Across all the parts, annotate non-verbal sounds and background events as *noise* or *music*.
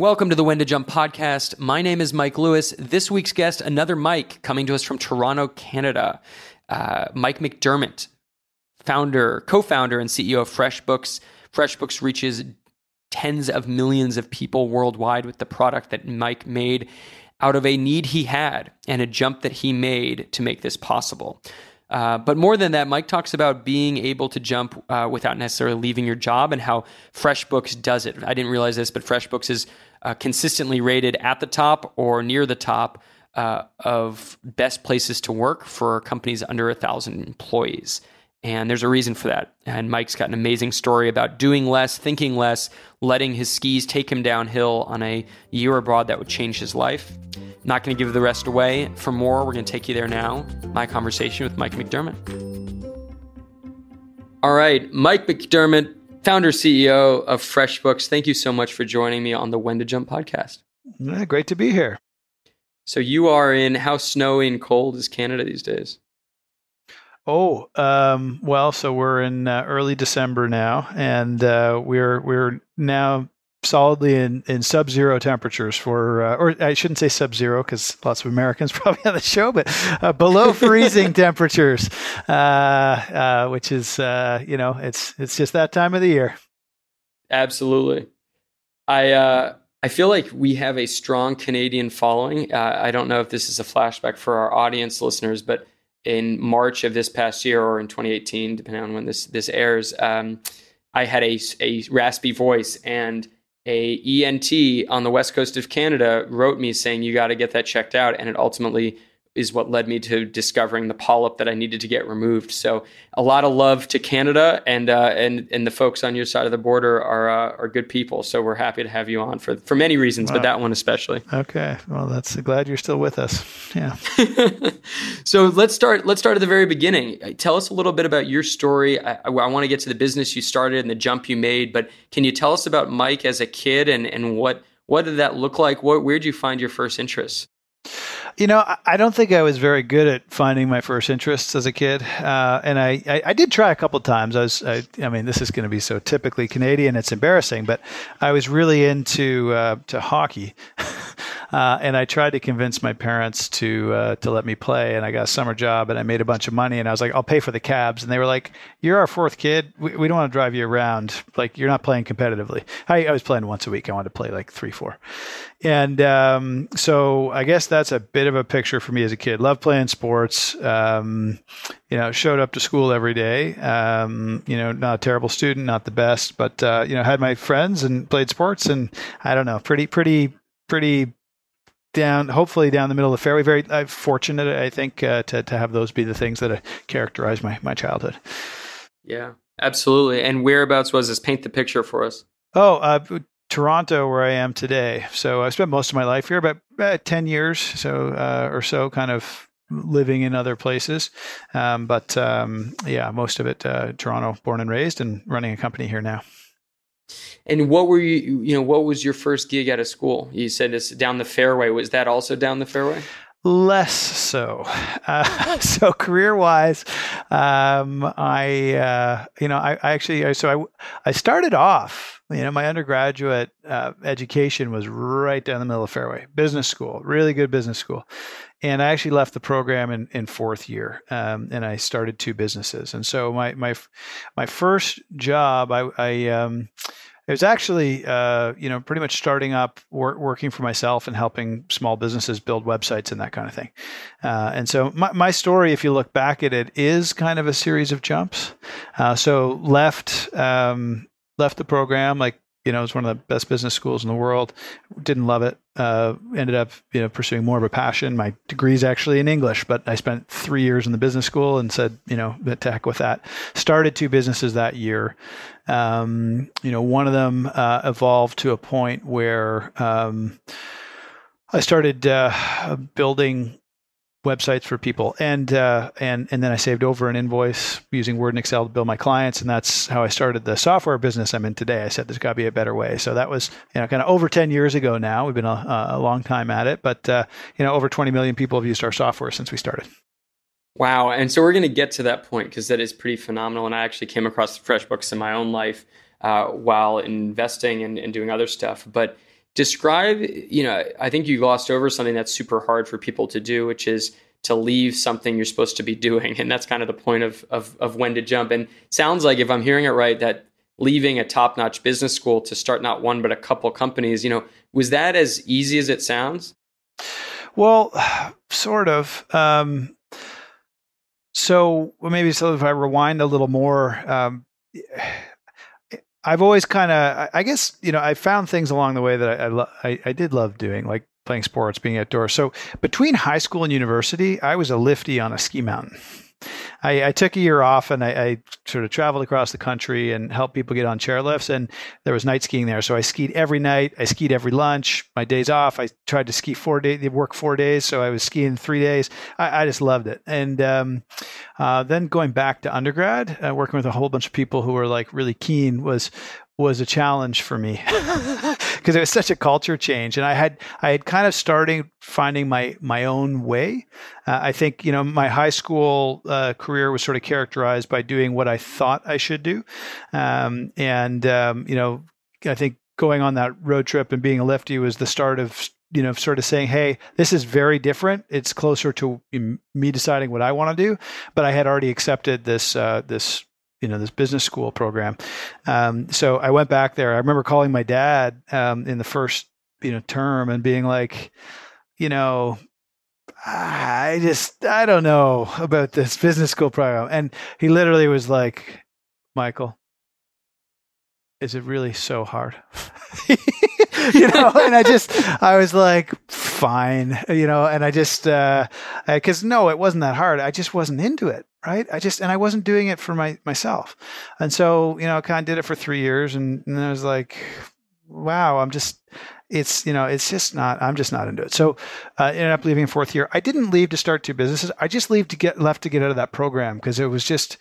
Welcome to the When to Jump podcast. My name is Mike Lewis. This week's guest, another Mike, coming to us from Toronto, Canada. Uh, Mike McDerment, founder, co-founder, and CEO of FreshBooks. FreshBooks reaches tens of millions of people worldwide with the product that Mike made out of a need he had and a jump that he made to make this possible. Uh, but more than that, Mike talks about being able to jump uh, without necessarily leaving your job and how FreshBooks does it. I didn't realize this, but FreshBooks is uh, consistently rated at the top or near the top uh, of best places to work for companies under a thousand employees. And there's a reason for that. And Mike's got an amazing story about doing less, thinking less, letting his skis take him downhill on a year abroad that would change his life. Not going to give the rest away. For more, we're going to take you there now. My conversation with Mike McDerment. All right, Mike McDerment, founder CEO of FreshBooks. Thank you so much for joining me on the When to Jump podcast. Yeah, great to be here. So you are in how snowy and cold is Canada these days? Oh, um, well, so we're in uh, early December now, and uh, we're we're now solidly in, in sub-zero temperatures for, uh, or I shouldn't say sub-zero because lots of Americans *laughs* probably on the show, but uh, below *laughs* freezing temperatures, uh, uh, which is uh, you know it's it's just that time of the year. Absolutely, I uh, I feel like we have a strong Canadian following. I don't know if this is a flashback for our audience listeners, but in March of this past year or in 2018, depending on when this this airs. Um, I had a, a raspy voice and a ENT on the west coast of Canada wrote me saying you got to get that checked out, and it ultimately is what led me to discovering the polyp that I needed to get removed. So a lot of love to Canada, and uh, and and the folks on your side of the border are uh, are good people. So we're happy to have you on for for many reasons, wow. but that one especially. Okay, well, that's glad you're still with us. Yeah. *laughs* so let's start. Let's start at the very beginning. Tell us a little bit about your story. I, I, want to get to the business you started and the jump you made, but can you tell us about Mike as a kid and and what what did that look like? What where did you find your first interests? You know, I don't think I was very good at finding my first interests as a kid, uh, and I, I, I, did try a couple times. I was, I, I mean, this is going to be so typically Canadian, it's embarrassing, but I was really into uh, to hockey. *laughs* Uh, and I tried to convince my parents to uh, to let me play. And I got a summer job, and I made a bunch of money. And I was like, "I'll pay for the cabs." And they were like, "You're our fourth kid. We, we don't want to drive you around. Like you're not playing competitively." I, I was playing once a week. I wanted to play like three, four. And um, so I guess that's a bit of a picture for me as a kid. Love playing sports. Um, you know, showed up to school every day. Um, you know, not a terrible student, not the best, but uh, you know, had my friends and played sports. And I don't know, pretty, pretty, pretty down, hopefully down the middle of the fairway. Very uh, fortunate, I think, uh, to to have those be the things that uh, characterize my my childhood. Yeah, absolutely. And whereabouts was this? Paint the picture for us. Oh, uh, Toronto, where I am today. So I spent most of my life here, about, about ten years, so uh, or so, kind of living in other places. Um, but um, yeah, most of it uh, Toronto, born and raised, and running a company here now. And what were you, you know, what was your first gig out of school? You said it's down the fairway. Was that also down the fairway? Less so. *laughs* Uh, so career wise, um, I, uh, you know, I, I, actually, so I, I started off, you know, my undergraduate uh, education was right down the middle of fairway, business school, really good business school. And I actually left the program in, in fourth year, um, and I started two businesses. And so my my my first job, I, I um, it was actually, uh, you know, pretty much starting up, wor- working for myself and helping small businesses build websites and that kind of thing. Uh, and so my, my story, if you look back at it, is kind of a series of jumps. Uh, so left um, left the program like you know, it was one of the best business schools in the world. Didn't love it. Uh, ended up, you know, pursuing more of a passion. My degree is actually in English, but I spent three years in the business school and said, you know, to heck with that. Started two businesses that year. Um, you know, one of them uh, evolved to a point where um, I started uh, building websites for people and uh, and and then I saved over an invoice using Word and Excel to bill my clients and that's how I started the software business I'm in today. I said there's got to be a better way. So that was you know kind of over 10 years ago now. We've been a, a long time at it, but uh, you know over 20 million people have used our software since we started. Wow, and so we're going to get to that point because that is pretty phenomenal. And I actually came across FreshBooks in my own life uh, while investing and, and doing other stuff, but describe, you know, I think you glossed over something that's super hard for people to do, which is to leave something you're supposed to be doing. And that's kind of the point of, of, of when to jump. And sounds like, if I'm hearing it right, that leaving a top notch business school to start not one, but a couple companies, you know, was that as easy as it sounds? Well, *sighs* sort of. Um, so maybe so if I rewind a little more, um, I've always kind of, I guess, you know, I found things along the way that I, I, lo- I, I, did love doing, like playing sports, being outdoors. So between high school and university, I was a lifty on a ski mountain. I, I, took a year off and I, I, sort of traveled across the country and helped people get on chairlifts. And there was night skiing there, so I skied every night. I skied every lunch. My days off, I tried to ski four days, work four days, so I was skiing three days. I, I just loved it. And um, uh, then going back to undergrad, uh, working with a whole bunch of people who were like really keen was was a challenge for me *laughs* because it was such a culture change and i had i had kind of started finding my my own way. Uh, i think you know my high school uh, career was sort of characterized by doing what i thought i should do. Um, and um, you know i think going on that road trip and being a lifty was the start of you know sort of saying hey this is very different. It's closer to me deciding what i want to do. But i had already accepted this uh, this you know this business school program. Um, so I went back there. I remember calling my dad um, in the first you know term and being like, you know, I just I don't know about this business school program. And he literally was like, Michael, is it really so hard? *laughs* *laughs* you know, and I just, I was like, fine, you know, and I just, uh, cause no, it wasn't that hard. I just wasn't into it. Right. I just, and I wasn't doing it for my, myself. And so, you know, I kind of did it for three years and, and I was like, wow, I'm just, it's you know it's just not i'm just not into it. So uh, ended up leaving fourth year. I didn't leave to start two businesses. I just leave to get left to get out of that program because it was just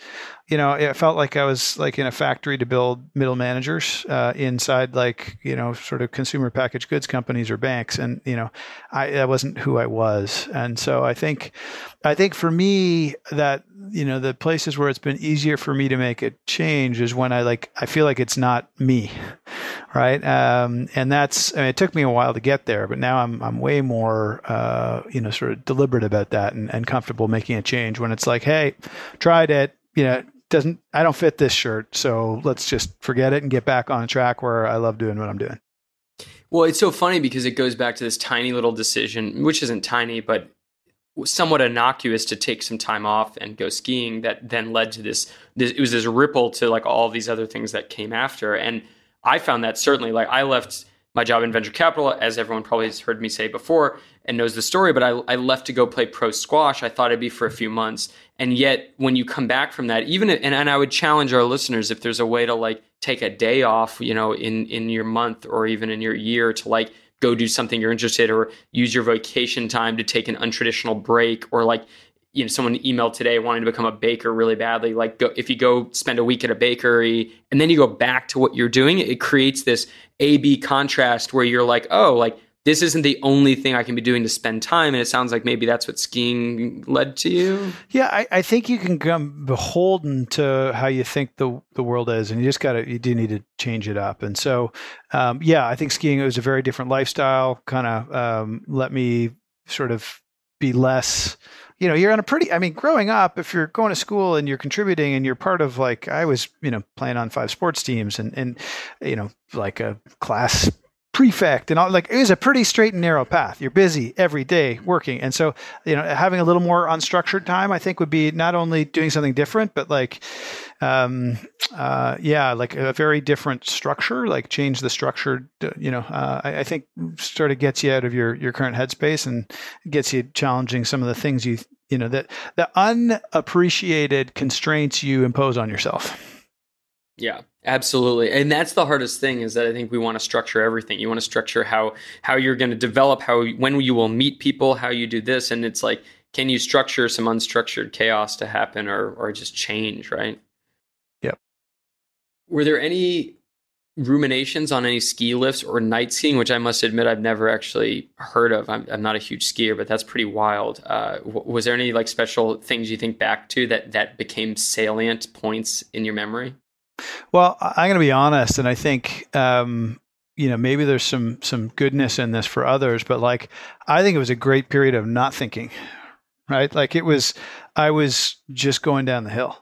you know it felt like i was like in a factory to build middle managers uh, inside like you know sort of consumer packaged goods companies or banks. And you know i that wasn't who i was. And so i think i think for me that you know the places where it's been easier for me to make a change is when i like i feel like it's not me right um, and that's I mean, it took me a while to get there, but now I'm I'm way more uh, you know sort of deliberate about that and, and comfortable making a change when it's like, hey, tried it, you know, doesn't I don't fit this shirt, so let's just forget it and get back on a track where I love doing what I'm doing. Well, it's so funny because it goes back to this tiny little decision, which isn't tiny, but somewhat innocuous to take some time off and go skiing that then led to this, this it was this ripple to like all these other things that came after and i found that certainly like i left my job in venture capital, as everyone probably has heard me say before and knows the story, but I, I, left to go play pro squash. I thought it'd be for a few months. And yet, when you come back from that, even and, and I would challenge our listeners if there's a way to like take a day off, you know, in, in your month or even in your year to like go do something you're interested or use your vacation time to take an untraditional break or like you know someone emailed today wanting to become a baker really badly like go, if you go spend a week at a bakery and then you go back to what you're doing it creates this a b contrast where you're like oh like this isn't the only thing I can be doing to spend time. And it sounds like maybe that's what skiing led to you. Yeah, I, I think you can come beholden to how you think the the world is, and you just got to you do need to change it up. And so, um, yeah, I think skiing was a very different lifestyle. Kind of um, let me sort of be less you know, you're on a pretty, I mean, growing up, if you're going to school and you're contributing and you're part of like, I was, you know, playing on five sports teams and, and, you know, like a class prefect and all like it was a pretty straight and narrow path. You're busy every day working and so you know having a little more unstructured time i think would be not only doing something different but like um uh yeah like a very different structure like change the structure you know uh, I, I, think sort of gets you out of your your current headspace and gets you challenging some of the things you you know that the unappreciated constraints you impose on yourself. Yeah, absolutely. And that's the hardest thing is that I think we want to structure everything. You want to structure how how you're going to develop how when you will meet people, how you do this and it's like can you structure some unstructured chaos to happen or or just change, right? Yep. Were there any ruminations on any ski lifts or night skiing, which I must admit I've never actually heard of. I'm, I'm not a huge skier, but that's pretty wild. Uh, w- was there any like special things you think back to that that became salient points in your memory? Well, I'm going to be honest, and I think um, you know maybe there's some some goodness in this for others, but like I think it was a great period of not thinking, right? Like it was I was just going down the hill.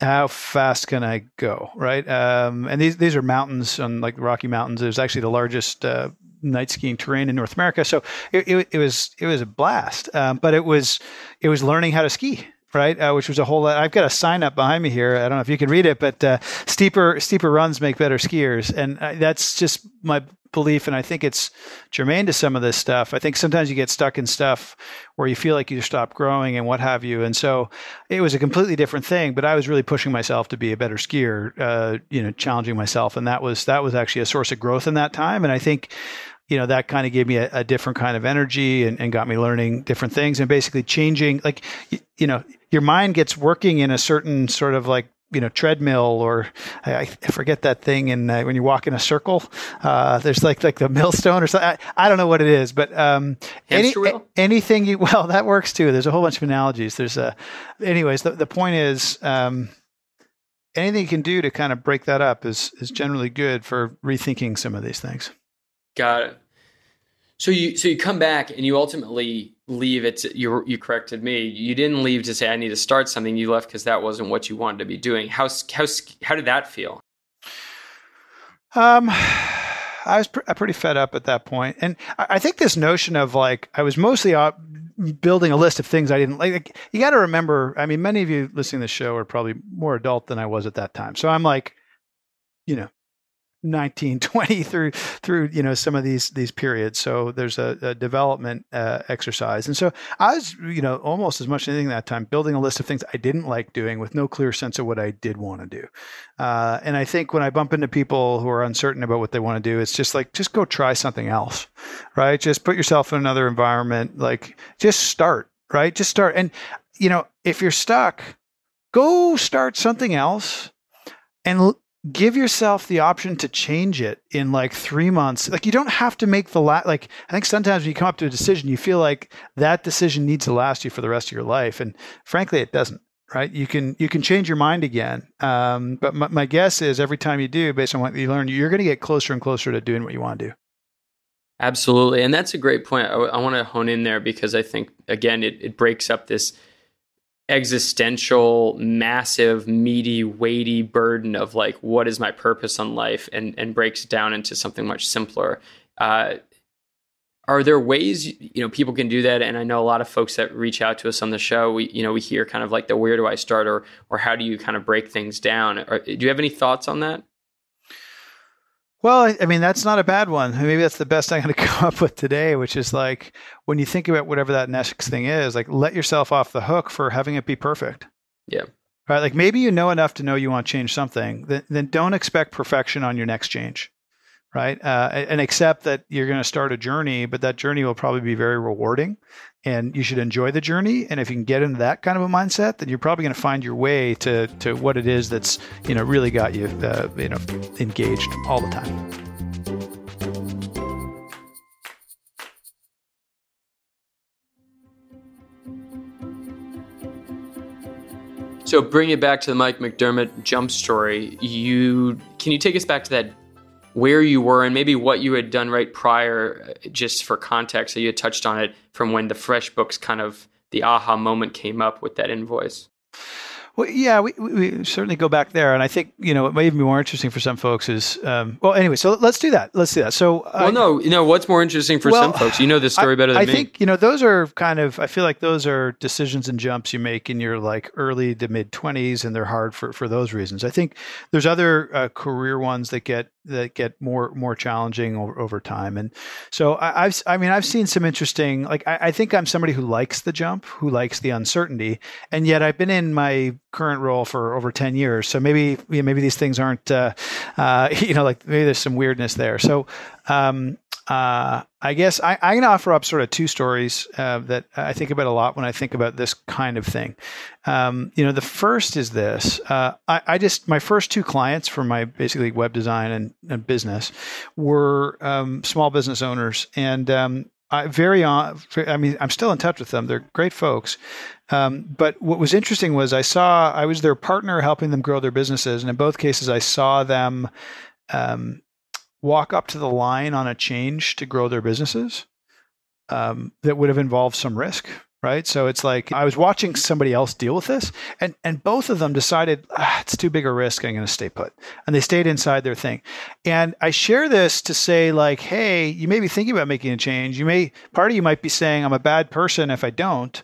How fast can I go, right? Um, and these these are mountains on like the Rocky Mountains. It was actually the largest uh, night skiing terrain in North America. So it, it, it was it was a blast. Um, but it was it was learning how to ski right? Uh, which was a whole lot. I've got a sign up behind me here. I don't know if you can read it, but uh, steeper steeper runs make better skiers, and that's just my belief. And I think it's germane to some of this stuff. I think sometimes you get stuck in stuff where you feel like you stop growing and what have you. And so it was a completely different thing. But I was really pushing myself to be a better skier, uh, you know, challenging myself, and that was that was actually a source of growth in that time. And I think you know that kind of gave me a, a different kind of energy and, and, got me learning different things and basically changing like you, you, know your mind gets working in a certain sort of like you know treadmill or I, I forget that thing and uh, when you walk in a circle uh, there's like like the millstone or something I, I don't know what it is but um, any, anything you *laughs* well that works too. There's a whole bunch of analogies. There's a anyways the, the point is um, anything you can do to kind of break that up is is generally good for rethinking some of these things got it so you so you come back and you ultimately leave. It's you you corrected me. You didn't leave to say I need to start something. You left because that wasn't what you wanted to be doing. How how how did that feel? Um. I was pr- pretty fed up at that point, and I, I think this notion of like I was mostly uh, building a list of things I didn't like. like you got to remember. I mean, many of you listening to the show are probably more adult than I was at that time, so I'm like, you know, 1920 through through you know some of these these periods. So there's a, a development uh, exercise. And so i was you know almost as much as anything that time building a list of things i didn't like doing with no clear sense of what i did want to do. Uh, and i think when i bump into people who are uncertain about what they want to do it's just like just go try something else right? Just put yourself in another environment like just start right? Just start. And you know if you're stuck go start something else and give yourself the option to change it in like three months. Like you don't have to make the last. Like I think sometimes when you come up to a decision, you feel like that decision needs to last you for the rest of your life, and frankly, it doesn't. Right? You can you can change your mind again, um, but my, my guess is every time you do, based on what you learn, you're going to get closer and closer to doing what you want to do. Absolutely, and that's a great point. I, I want to hone in there because I think again, it, it breaks up this existential, massive, meaty, weighty burden of like, what is my purpose on life, and and breaks it down into something much simpler. Uh, are there ways you know people can do that? And I know a lot of folks that reach out to us on the show. We you know we hear kind of like the where do I start or or how do you kind of break things down? Or, do you have any thoughts on that? Well, I mean, that's not a bad one. Maybe that's the best I'm going to come up with today, which is like when you think about whatever that next thing is, like let yourself off the hook for having it be perfect. Yeah. Right. Like maybe you know enough to know you want to change something, then, then don't expect perfection on your next change right? Uh, and accept that you're going to start a journey, but that journey will probably be very rewarding and you should enjoy the journey. And if you can get into that kind of a mindset, then you're probably going to find your way to, to what it is that's, you know, really got you, uh, you know, engaged all the time. So bring it back to the Mike McDerment jump story. You can you take us back to that where you were and maybe what you had done right prior, just for context. So you had touched on it from when the FreshBooks kind of the aha moment came up with that invoice. Well, yeah, we, we certainly go back there, and I think you know it may even be more interesting for some folks is um, well. Anyway, so let's do that. Let's do that. So, uh, well, no, you know what's more interesting for well, some folks. You know the story better than I me. I think you know those are kind of. I feel like those are decisions and jumps you make in your like early to mid twenties, and they're hard for for those reasons. I think there's other uh, career ones that get that get more more challenging over, over time. And so I, have I mean I've seen some interesting like I, I, think I'm somebody who likes the jump, who likes the uncertainty, and yet I've been in my current role for over ten years. So maybe you know, maybe these things aren't uh, uh, *laughs* you know like maybe there's some weirdness there. So um, uh, I guess I, to offer up sort of two stories uh, that I think about a lot when I think about this kind of thing. Um, you know, the first is this: uh, I, I, just my first two clients for my basically web design and, and business were um, small business owners, and um, I very on. I mean, I'm still in touch with them. They're great folks. Um, but what was interesting was I saw I was their partner helping them grow their businesses, and in both cases, I saw them um, walk up to the line on a change to grow their businesses um, that would have involved some risk right? So it's like i was watching somebody else deal with this and and both of them decided ah, it's too big a risk i'm going to stay put. And they stayed inside their thing. And i share this to say like hey you may be thinking about making a change. You may part of you might be saying i'm a bad person if i don't.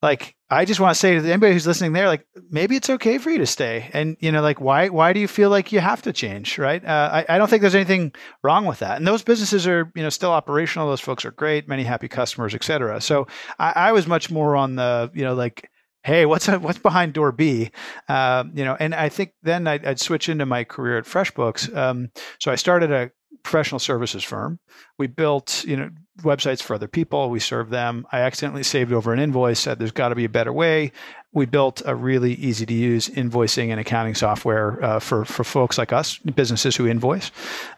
Like I just want to say to anybody who's listening there, like maybe it's okay for you to stay, and you know, like why why do you feel like you have to change, right? Uh, I I don't think there's anything wrong with that, and those businesses are you know still operational. Those folks are great, many happy customers, et cetera. So I, I was much more on the you know like hey, what's *laughs* what's behind door B? Uh, you know, and I think then I'd, I'd, switch into my career at FreshBooks. Um, so I started a professional services firm. We built, you know, websites for other people. We serve them. I accidentally saved over an invoice, said there's got to be a better way. We built a really easy to use invoicing and accounting software uh, for for folks like us, businesses who invoice,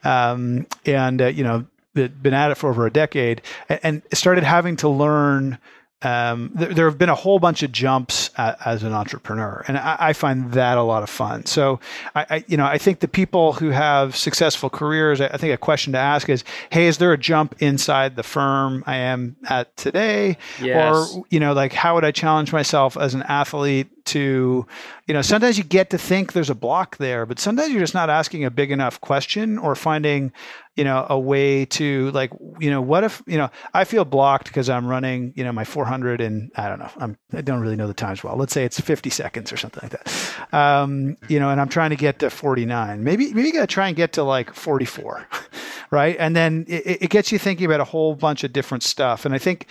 um, and uh, you know, been at it for over a decade, and, and started having to learn um, there, there, have been a whole bunch of jumps at, as an entrepreneur, and I, I, find that a lot of fun. So, I, I, you know, I think the people who have successful careers, I, think a question to ask is, "Hey, is there a jump inside the firm I am at today, yes. or you know, like how would I challenge myself as an athlete to, you know, sometimes you get to think there's a block there, but sometimes you're just not asking a big enough question or finding, you know, a way to like, you know, what if, you know, I feel blocked because I'm running, you know, my 400 and I don't know, I'm, I don't really know the times well. Let's say it's 50 seconds or something like that. Um, you know, and I'm trying to get to 49. Maybe, maybe you got to try and get to like 44, *laughs* right? And then it, it gets you thinking about a whole bunch of different stuff. And I think,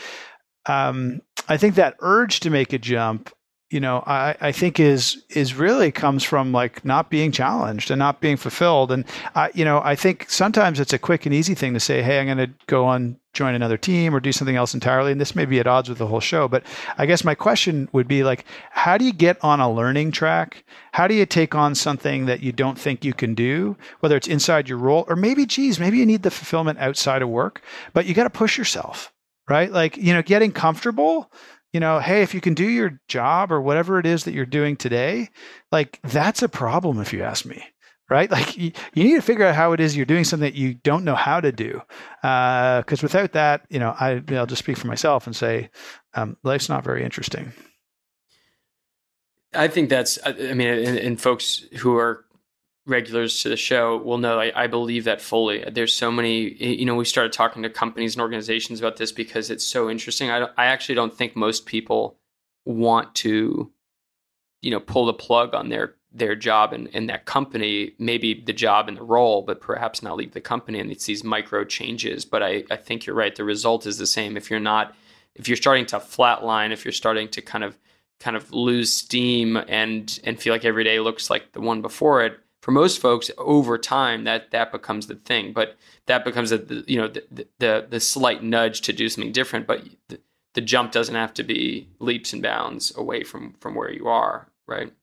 um, I think that urge to make a jump you know, I, I think is is really comes from like not being challenged and not being fulfilled. And I, you know, I think sometimes it's a quick and easy thing to say, "Hey, I'm going to go on join another team or do something else entirely." And this may be at odds with the whole show, but I guess my question would be like, how do you get on a learning track? How do you take on something that you don't think you can do, whether it's inside your role or maybe, geez, maybe you need the fulfillment outside of work, but you got to push yourself, right? Like, you know, getting comfortable you know, hey, if you can do your job or whatever it is that you're doing today, like that's a problem if you ask me. Right, like you, you need to figure out how it is you're doing something that you don't know how to do, because uh, without that, you know, I, will just speak for myself and say, um, life's not very interesting. I think that's, I mean, and, and folks who are regulars to the show will know I, I, believe that fully. There's so many, you know, we started talking to companies and organizations about this because it's so interesting. I, I actually don't think most people want to, you know, pull the plug on their their job in, in that company, maybe the job and the role, but perhaps not leave the company. And it's these micro changes. But I, I think you're right. The result is the same. If you're not, if you're starting to flatline, if you're starting to kind of kind of lose steam and and feel like every day looks like the one before it, for most folks over time that that becomes the thing but that becomes a you know the the, the slight nudge to do something different but the, the jump doesn't have to be leaps and bounds away from from where you are right?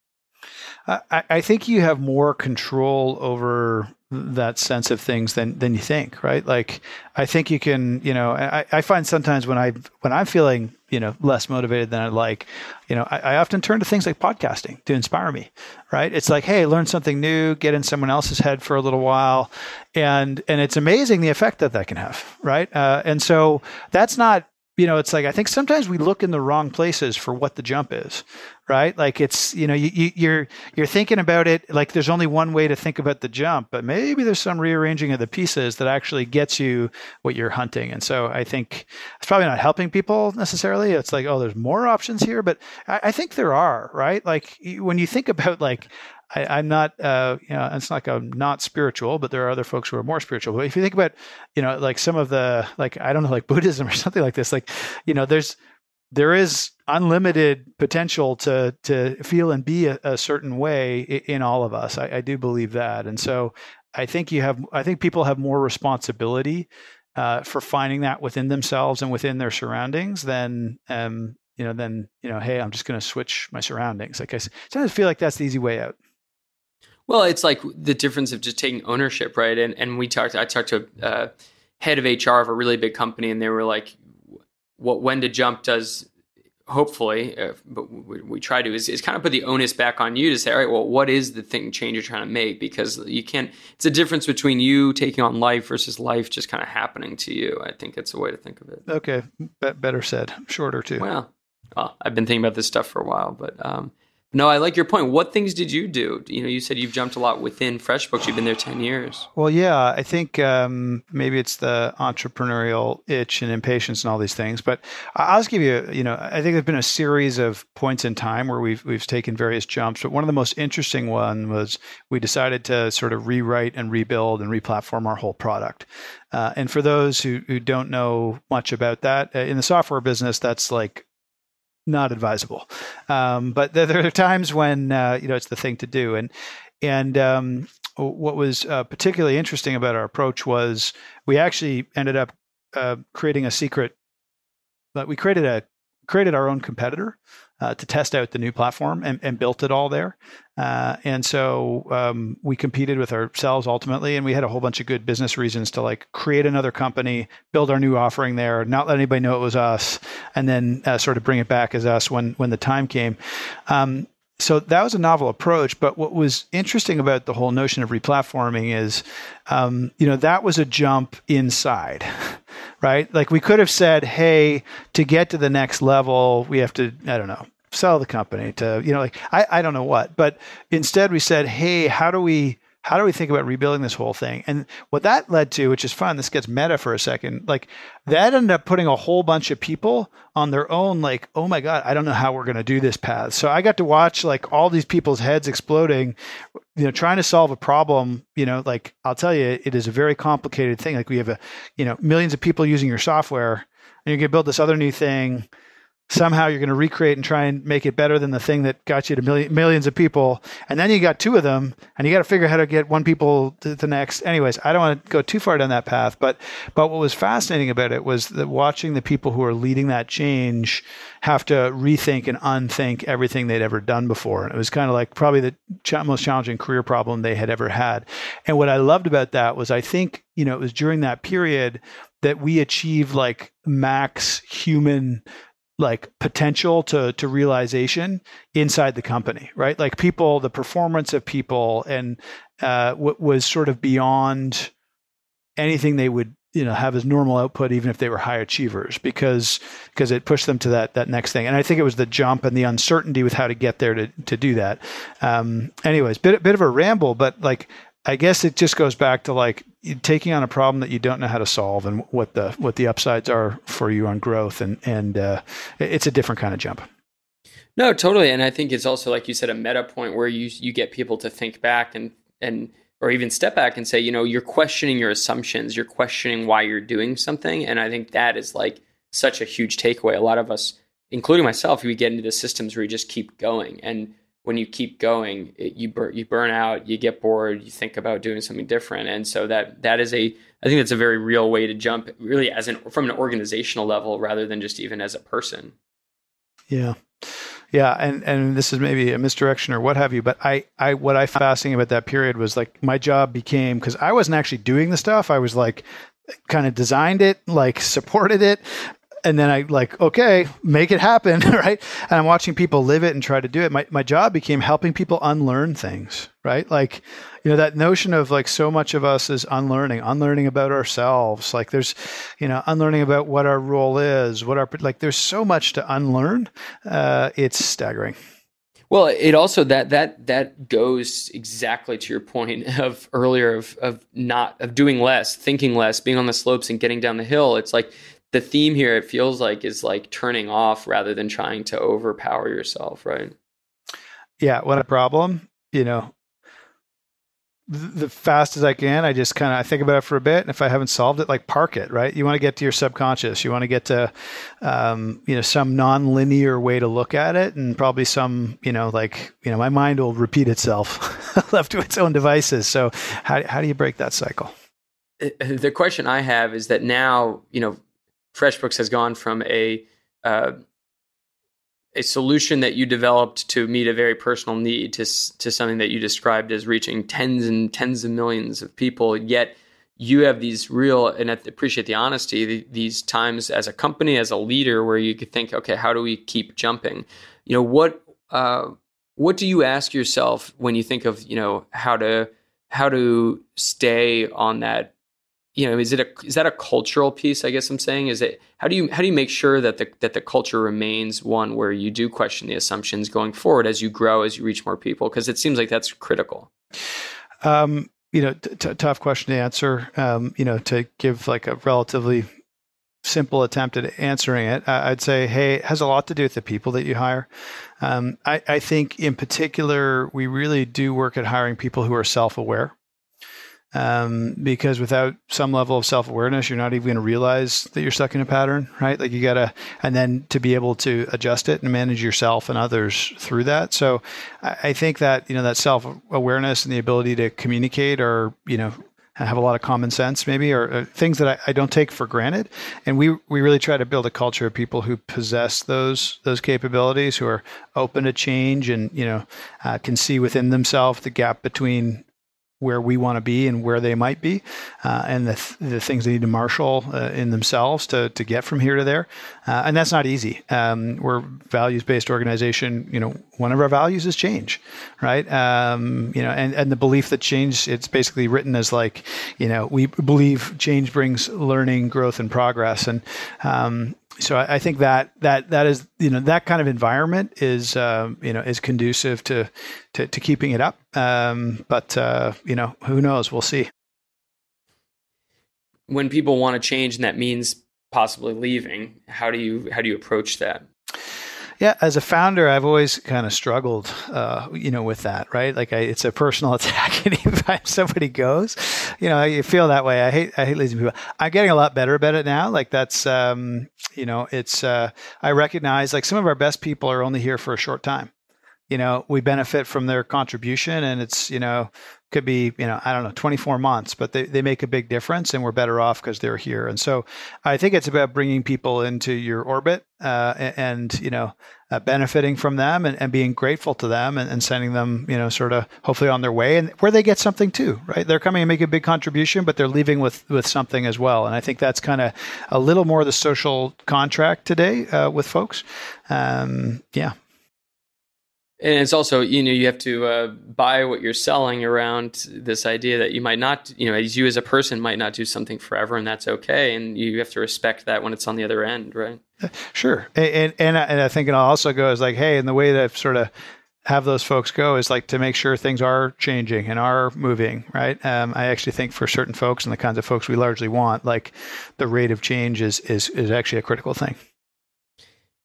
I, I think you have more control over that sense of things than than you think, right? Like I think you can, you know, I, I find sometimes when I when I'm feeling, you know, less motivated than I'd like, you know, I, I, often turn to things like podcasting to inspire me, right? It's like, hey, learn something new, get in someone else's head for a little while, and and it's amazing the effect that that can have, right? Uh, and so that's not you know, it's like I think sometimes we look in the wrong places for what the jump is, right? Like it's you know you, you, you're you're thinking about it like there's only one way to think about the jump, but maybe there's some rearranging of the pieces that actually gets you what you're hunting. And so I think it's probably not helping people necessarily. It's like oh, there's more options here, but I, I think there are, right? Like when you think about like I, am not, uh, you know, it's like I'm not spiritual, but there are other folks who are more spiritual. But if you think about, you know, like some of the, like, I don't know, like *laughs* Buddhism or something like this, like, you know, there's, there is unlimited potential to to feel and be a, a certain way in all of us. I, I, do believe that, and so I think you have. I think people have more responsibility uh, for finding that within themselves and within their surroundings than um, you know. Than you know, hey, I'm just going to switch my surroundings. Like I sometimes feel like that's the easy way out. Well, it's like the difference of just taking ownership, right? And and we talked. I talked to a uh, head of HR of a really big company, and they were like, "What when to jump does hopefully, uh, but we, we, try to is, is kind of put the onus back on you to say, all right, well, what is the thing change you're trying to make? Because you can't. It's a difference between you taking on life versus life just kind of happening to you. I think it's a way to think of it. Okay, Be- better said. Shorter too. Well, well, I've been thinking about this stuff for a while, but um, no, I like your point. What things did you do? You know, you said you've jumped a lot within FreshBooks. You've been there ten years. Well, yeah, I think um, maybe it's the entrepreneurial itch and impatience and all these things. But I'll just give you, you know, I think there's been a series of points in time where we've we've taken various jumps. But one of the most interesting one was we decided to sort of rewrite and rebuild and replatform our whole product. Uh, and for those who who don't know much about that, uh, in the software business, that's like not advisable. Um, but there, there, are times when uh, you know it's the thing to do. And and um, what was uh, particularly interesting about our approach was we actually ended up uh, creating a secret. But we created a created our own competitor uh, to test out the new platform and, and built it all there. Uh, and so um, we competed with ourselves ultimately, and we had a whole bunch of good business reasons to like create another company, build our new offering there, not let anybody know it was us, and then uh, sort of bring it back as us when when the time came. Um, so that was a novel approach. But what was interesting about the whole notion of replatforming is, um, you know, that was a jump inside, *laughs* right? Like we could have said, hey, to get to the next level, we have to, I don't know, sell the company to, you know, like I, I don't know what. But instead we said, hey, how do we how do we think about rebuilding this whole thing? And what that led to, which is fun, this gets meta for a second, like that ended up putting a whole bunch of people on their own, like, oh my God, I don't know how we're going to do this path. So I got to watch like all these people's heads exploding, you know, trying to solve a problem, you know, like I'll tell you, it is a very complicated thing. Like we have a, you know, millions of people using your software and you can build this other new thing somehow you're going to recreate and try and make it better than the thing that got you to million, millions of people. And then you got two of them and you got to figure out how to get one people to the next. Anyways i don't want to go too far down that path but but what was fascinating about it was that watching the people who are leading that change have to rethink and unthink everything they'd ever done before. And it was kind of like probably the most challenging career problem they had ever had. And what i loved about that was i think you know it was during that period that we achieved like max human like potential to to realization inside the company right? Like people the performance of people and uh, was sort of beyond anything they would you know have as normal output even if they were high achievers because because it pushed them to that that next thing. And i think it was the jump and the uncertainty with how to get there to to do that. Um anyways bit bit of a ramble but like I guess it just goes back to like taking on a problem that you don't know how to solve and what the what the upsides are for you on growth and and uh, it's a different kind of jump. No, totally, and I think it's also like you said a meta point where you you get people to think back and and or even step back and say, you know, you're questioning your assumptions, you're questioning why you're doing something, and I think that is like such a huge takeaway. A lot of us, including myself, we get into the systems where you just keep going and when you keep going, it, you burn you burn out, you get bored, you think about doing something different, and so that that is a I think that's a very real way to jump, really as an from an organizational level rather than just even as a person. Yeah, yeah, and and this is maybe a misdirection or what have you, but I I what I found fascinating about that period was like my job became because I wasn't actually doing the stuff, I was like kind of designed it, like supported it, and then I like, okay, make it happen, *laughs* right? And I'm watching people live it and try to do it. My my job became helping people unlearn things, right? Like, you know, that notion of like so much of us is unlearning, unlearning about ourselves. Like there's, you know, unlearning about what our role is, what our like there's so much to unlearn. Uh, it's staggering. Well, it also that that that goes exactly to your point *laughs* of earlier of of not of doing less, thinking less, being on the slopes and getting down the hill. It's like the theme here it feels like is like turning off rather than trying to overpower yourself right yeah what a problem you know the fast as I can, I just kind of I think about it for a bit, and if I haven't solved it, like park it. Right? You want to get to your subconscious. You want to get to, um, you know, some non-linear way to look at it, and probably some, you know, like you know, my mind will repeat itself, *laughs* left to its own devices. So, how how do you break that cycle? The question I have is that now, you know, FreshBooks has gone from a uh, a solution that you developed to meet a very personal need to to something that you described as reaching tens and tens of millions of people. Yet you have these real and I appreciate the honesty these times as a company as a leader where you could think okay how do we keep jumping you know what uh, what do you ask yourself when you think of you know how to how to stay on that you know is it a is that a cultural piece i guess i'm saying is it how do you how do you make sure that the that the culture remains one where you do question the assumptions going forward as you grow as you reach more people because it seems like that's critical um you know, t- t- tough question to answer. Um, you know, to give like a relatively simple attempt at answering it, I'd say, hey, it has a lot to do with the people that you hire. Um, I, I think, in particular, we really do work at hiring people who are self-aware um, because without some level of self awareness, you're not even going to realize that you're stuck in a pattern, right? Like you got to, and then to be able to adjust it and manage yourself and others through that. So I think that, you know, that self awareness and the ability to communicate or, you know, have a lot of common sense maybe or, or things that I, I, don't take for granted and we we really try to build a culture of people who possess those those capabilities who are open to change and you know uh, can see within themselves the gap between where we want to be and where they might be, uh, and the, th- the things they need to marshal uh, in themselves to, to get from here to there. Uh, and that's not easy. Um, we're values based organization. You know, one of our values is change, right? Um, you know, and, and the belief that change, it's basically written as like, you know, we believe change brings learning, growth, and progress. And, um, so I, I, think that that that is you know that kind of environment is uh, you know is conducive to to, to keeping it up. Um, but uh, you know who knows? We'll see. When people want to change, and that means possibly leaving, how do you how do you approach that? Yeah, as a founder, I've always kind of struggled, uh, you know, with that, right? Like, I, it's a personal *laughs* attack anytime somebody goes. You know, you feel that way. I hate, I hate losing people. I'm getting a lot better about it now. Like, that's, um, you know, it's. Uh, I recognize like some of our best people are only here for a short time. You know, we benefit from their contribution, and it's you know could be you know i don't know 24 months but they, they make a big difference and we're better off because they're here. And so i think it's about bringing people into your orbit uh, and, you know uh, benefiting from them and, and, being grateful to them and, and, sending them you know sort of hopefully on their way and where they get something too right? They're coming and make a big contribution but they're leaving with with something as well. And i think that's kind of a little more the social contract today uh, with folks. Um, yeah and it's also you know you have to uh, buy what you're selling around this idea that you might not you know as you as a person might not do something forever and that's okay. And you have to respect that when it's on the other end right? Sure. And and, and i think it also goes like hey and the way that sort of have those folks go is like to make sure things are changing and are moving right? Um, i actually think for certain folks and the kinds of folks we largely want like the rate of change is is, is actually a critical thing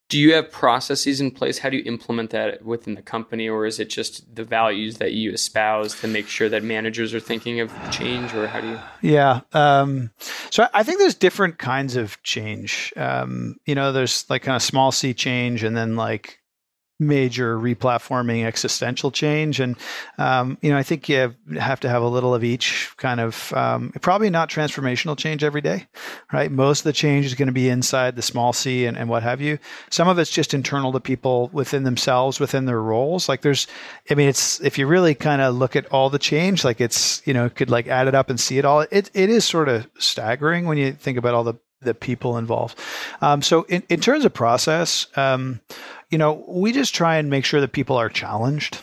do you have processes in place? How do you implement that within the company or is it just the values that you espouse to make sure that managers are thinking of change or how do you? Yeah um, so i think there's different kinds of change. Um, you know there's like kind of small c change and then like major replatforming existential change. And um, you know i think you have to have a little of each kind of um, probably not transformational change every day right? Most of the change is going to be inside the small c and, and what have you. Some of it's just internal to people within themselves within their roles. Like there's i mean it's if you really kind of look at all the change like it's you know could like add it up and see it all. It, it is sort of staggering when you think about all the the people involved. Um, so in, in terms of process, um, you know, we just try and make sure that people are challenged.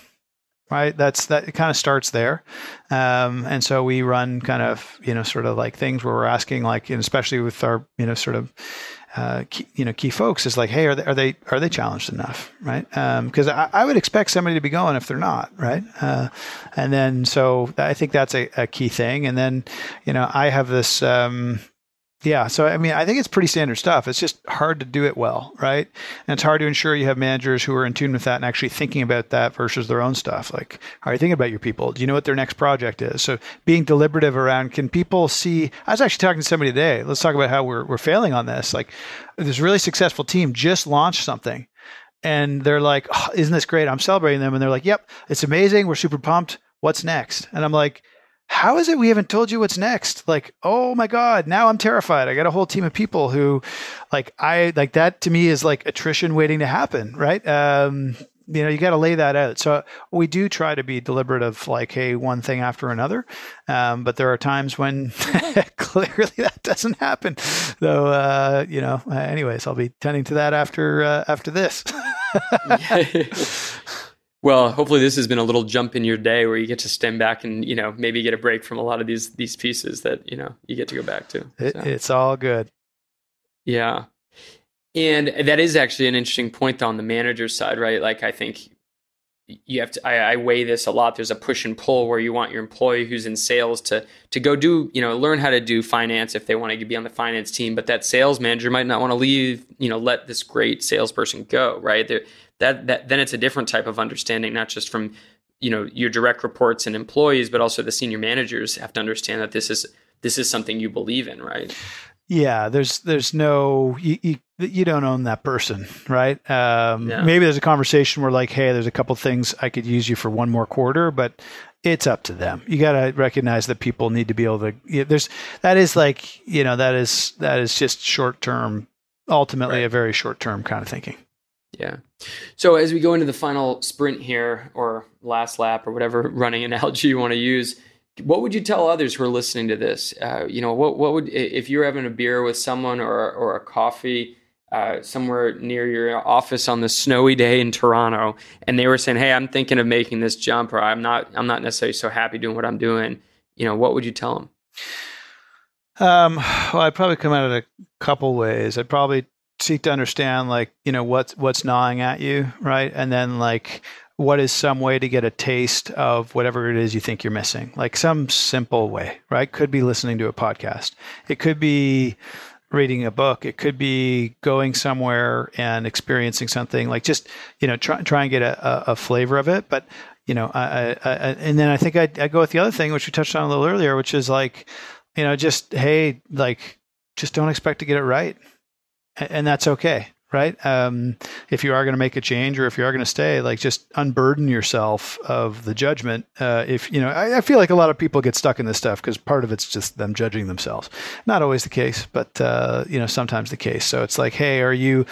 Right. That's that it kind of starts there. Um, and so we run kind of, you know, sort of like things where we're asking like, and especially with our, you know, sort of, uh, key, you know, key folks is like, hey, are they are they are they challenged enough, right? Because um, I, I, would expect somebody to be going if they're not, right? Uh, and then so I think that's a, a, key thing. And then, you know, I have this, um, yeah. So, I mean, I think it's pretty standard stuff. It's just hard to do it well, right? And it's hard to ensure you have managers who are in tune with that and actually thinking about that versus their own stuff. Like, how are you thinking about your people? Do you know what their next project is? So, being deliberative around can people see? I was actually talking to somebody today. Let's talk about how we're, we're failing on this. Like, this really successful team just launched something and they're like, oh, isn't this great? I'm celebrating them. And they're like, yep, it's amazing. We're super pumped. What's next? And I'm like, how is it we haven't told you what's next? Like, oh my God, now I'm terrified. I got a whole team of people who, like, I, like that to me is like attrition waiting to happen, right? Um, you know you got to lay that out so we do try to be deliberate of like hey one thing after another um, but there are times when *laughs* clearly that doesn't happen though uh, you know anyways i'll be tending to that after uh, after this *laughs* well hopefully this has been a little jump in your day where you get to stem back and you know maybe get a break from a lot of these these pieces that you know you get to go back to it, it's all good yeah and that is actually an interesting point on the manager side, right? Like I think you have to I, I, weigh this a lot. There's a push and pull where you want your employee who's in sales to to go do, you know, learn how to do finance if they want to be on the finance team, but that sales manager might not want to leave, you know, let this great salesperson go, right? There, that that then it's a different type of understanding, not just from you know your direct reports and employees, but also the senior managers have to understand that this is this is something you believe in, right? Yeah, there's there's no you, you, you don't own that person, right? Um, yeah. Maybe there's a conversation where like, hey, there's a couple things I could use you for one more quarter, but it's up to them. You got to recognize that people need to be able to. You know, there's that is like you know that is that is just short term, ultimately right. a very short term kind of thinking. Yeah. So as we go into the final sprint here, or last lap, or whatever *laughs* running analogy you want to use what would you tell others who are listening to this? Uh, you know, what what would if you're having a beer with someone or or a coffee uh, somewhere near your office on the snowy day in Toronto, and they were saying, "Hey, I'm thinking of making this jump, or I'm not I'm not necessarily so happy doing what I'm doing." You know, what would you tell them? Um, *sighs* well, I'd probably come at it a couple ways. I'd probably seek to understand, like, you know, what's what's gnawing at you, right, and then like what is some way to get a taste of whatever it is you think you're missing? Like some simple way, right? Could be listening to a podcast. It could be reading a book. It could be going somewhere and experiencing something like just, you know, try, try and get a, a, flavor of it. But, you know, I, I, I and then I think I, I go with the other thing, which we touched on a little earlier, which is like, you know, just, Hey, like, just don't expect to get it right. And that's okay right? Um, if you are going to make a change or if you are going to stay, like just unburden yourself of the judgment. Uh, if you know, I, I, feel like a lot of people get stuck in this stuff because part of it's just them judging themselves. Not always the case, but uh, you know, sometimes the case. So it's like, hey, are you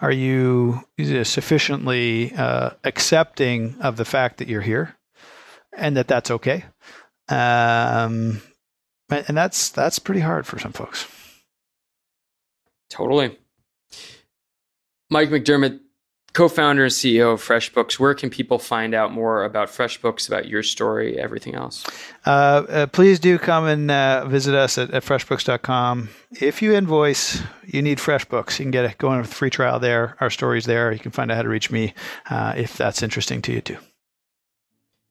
are you sufficiently uh, accepting of the fact that you're here and that that's okay? Um, and that's that's pretty hard for some folks. Totally. Mike McDerment, co-founder and CEO of FreshBooks. Where can people find out more about FreshBooks, about your story, everything else? Uh, uh, please do come and uh, visit us at, at, freshbooks.com. If you invoice, you need FreshBooks. You can get a, go on a free trial there. Our story's there. You can find out how to reach me uh, if that's interesting to you too.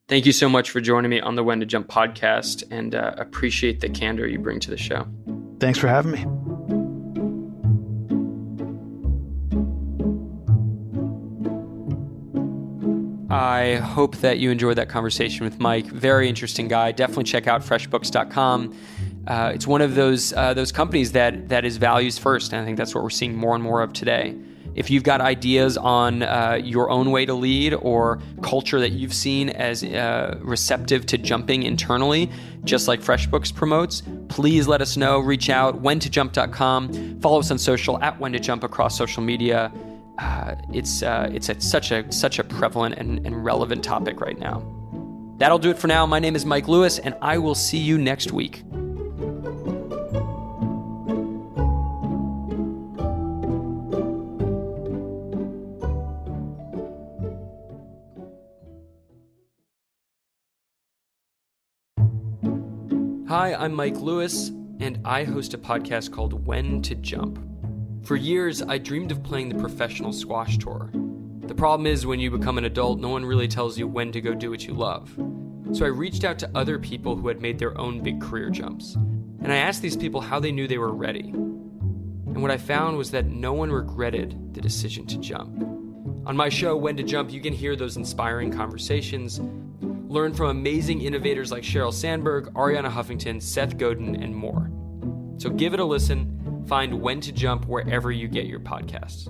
Thank you so much for joining me on the When to Jump podcast and uh, appreciate the candor you bring to the show. Thanks for having me. I hope that you enjoyed that conversation with Mike. Very interesting guy. Definitely check out freshbooks.com. Uh, it's one of those uh, those companies that that is values first, and I think that's what we're seeing more and more of today. If you've got ideas on uh, your own way to lead or culture that you've seen as uh, receptive to jumping internally, just like FreshBooks promotes, please let us know. Reach out, when to jump.com. Follow us on social at when to jump across social media uh, it's uh, it's a, such a such a prevalent and, and relevant topic right now. That'll do it for now. My name is Mike Lewis, and I will see you next week. Hi, I'm Mike Lewis, and I host a podcast called When to Jump. For years, I dreamed of playing the professional squash tour. The problem is, when you become an adult, no one really tells you when to go do what you love. So I reached out to other people who had made their own big career jumps. And I asked these people how they knew they were ready. And what I found was that no one regretted the decision to jump. On my show, When to Jump, you can hear those inspiring conversations, learn from amazing innovators like Sheryl Sandberg, Arianna Huffington, Seth Godin, and more. So give it a listen Find When to Jump wherever you get your podcasts.